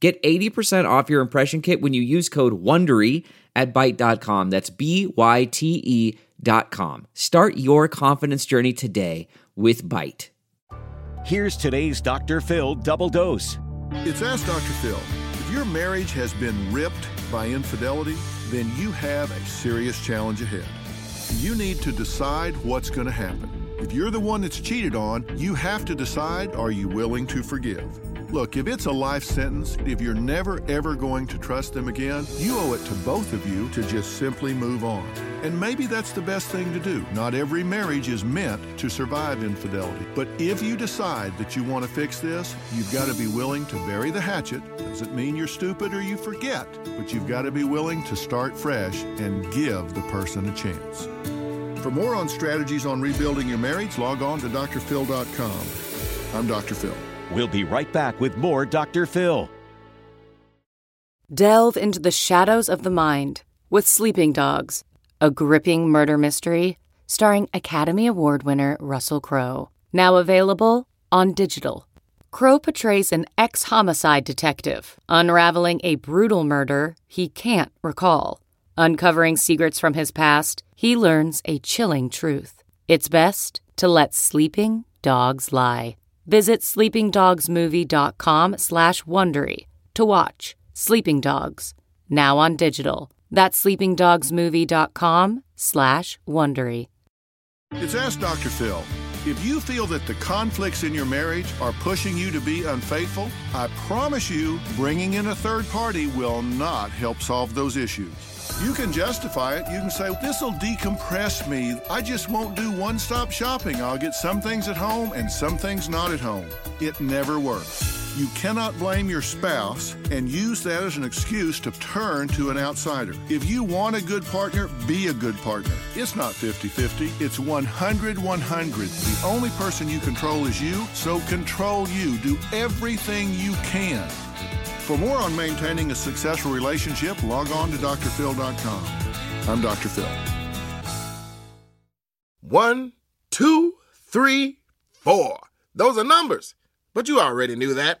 Get 80% off your impression kit when you use code WONDERY at Byte.com. That's B-Y-T-E dot com. Start your confidence journey today with Byte. Here's today's Dr. Phil double dose. It's Ask Dr. Phil. If your marriage has been ripped by infidelity, then you have a serious challenge ahead. You need to decide what's going to happen. If you're the one that's cheated on, you have to decide are you willing to forgive? Look, if it's a life sentence, if you're never ever going to trust them again, you owe it to both of you to just simply move on. And maybe that's the best thing to do. Not every marriage is meant to survive infidelity. But if you decide that you want to fix this, you've got to be willing to bury the hatchet. Doesn't mean you're stupid or you forget, but you've got to be willing to start fresh and give the person a chance. For more on strategies on rebuilding your marriage, log on to drphil.com. I'm Dr. Phil. We'll be right back with more Dr. Phil. Delve into the shadows of the mind with Sleeping Dogs, a gripping murder mystery starring Academy Award winner Russell Crowe. Now available on digital. Crowe portrays an ex homicide detective unraveling a brutal murder he can't recall. Uncovering secrets from his past, he learns a chilling truth. It's best to let sleeping dogs lie. Visit sleepingdogsmovie.com slash Wondery to watch Sleeping Dogs, now on digital. That's sleepingdogsmovie.com slash Wondery. It's Ask Dr. Phil. If you feel that the conflicts in your marriage are pushing you to be unfaithful, I promise you bringing in a third party will not help solve those issues. You can justify it. You can say, this will decompress me. I just won't do one stop shopping. I'll get some things at home and some things not at home. It never works. You cannot blame your spouse and use that as an excuse to turn to an outsider. If you want a good partner, be a good partner. It's not 50 50, it's 100 100. The only person you control is you, so control you. Do everything you can. For more on maintaining a successful relationship, log on to drphil.com. I'm Dr. Phil. One, two, three, four. Those are numbers. But you already knew that.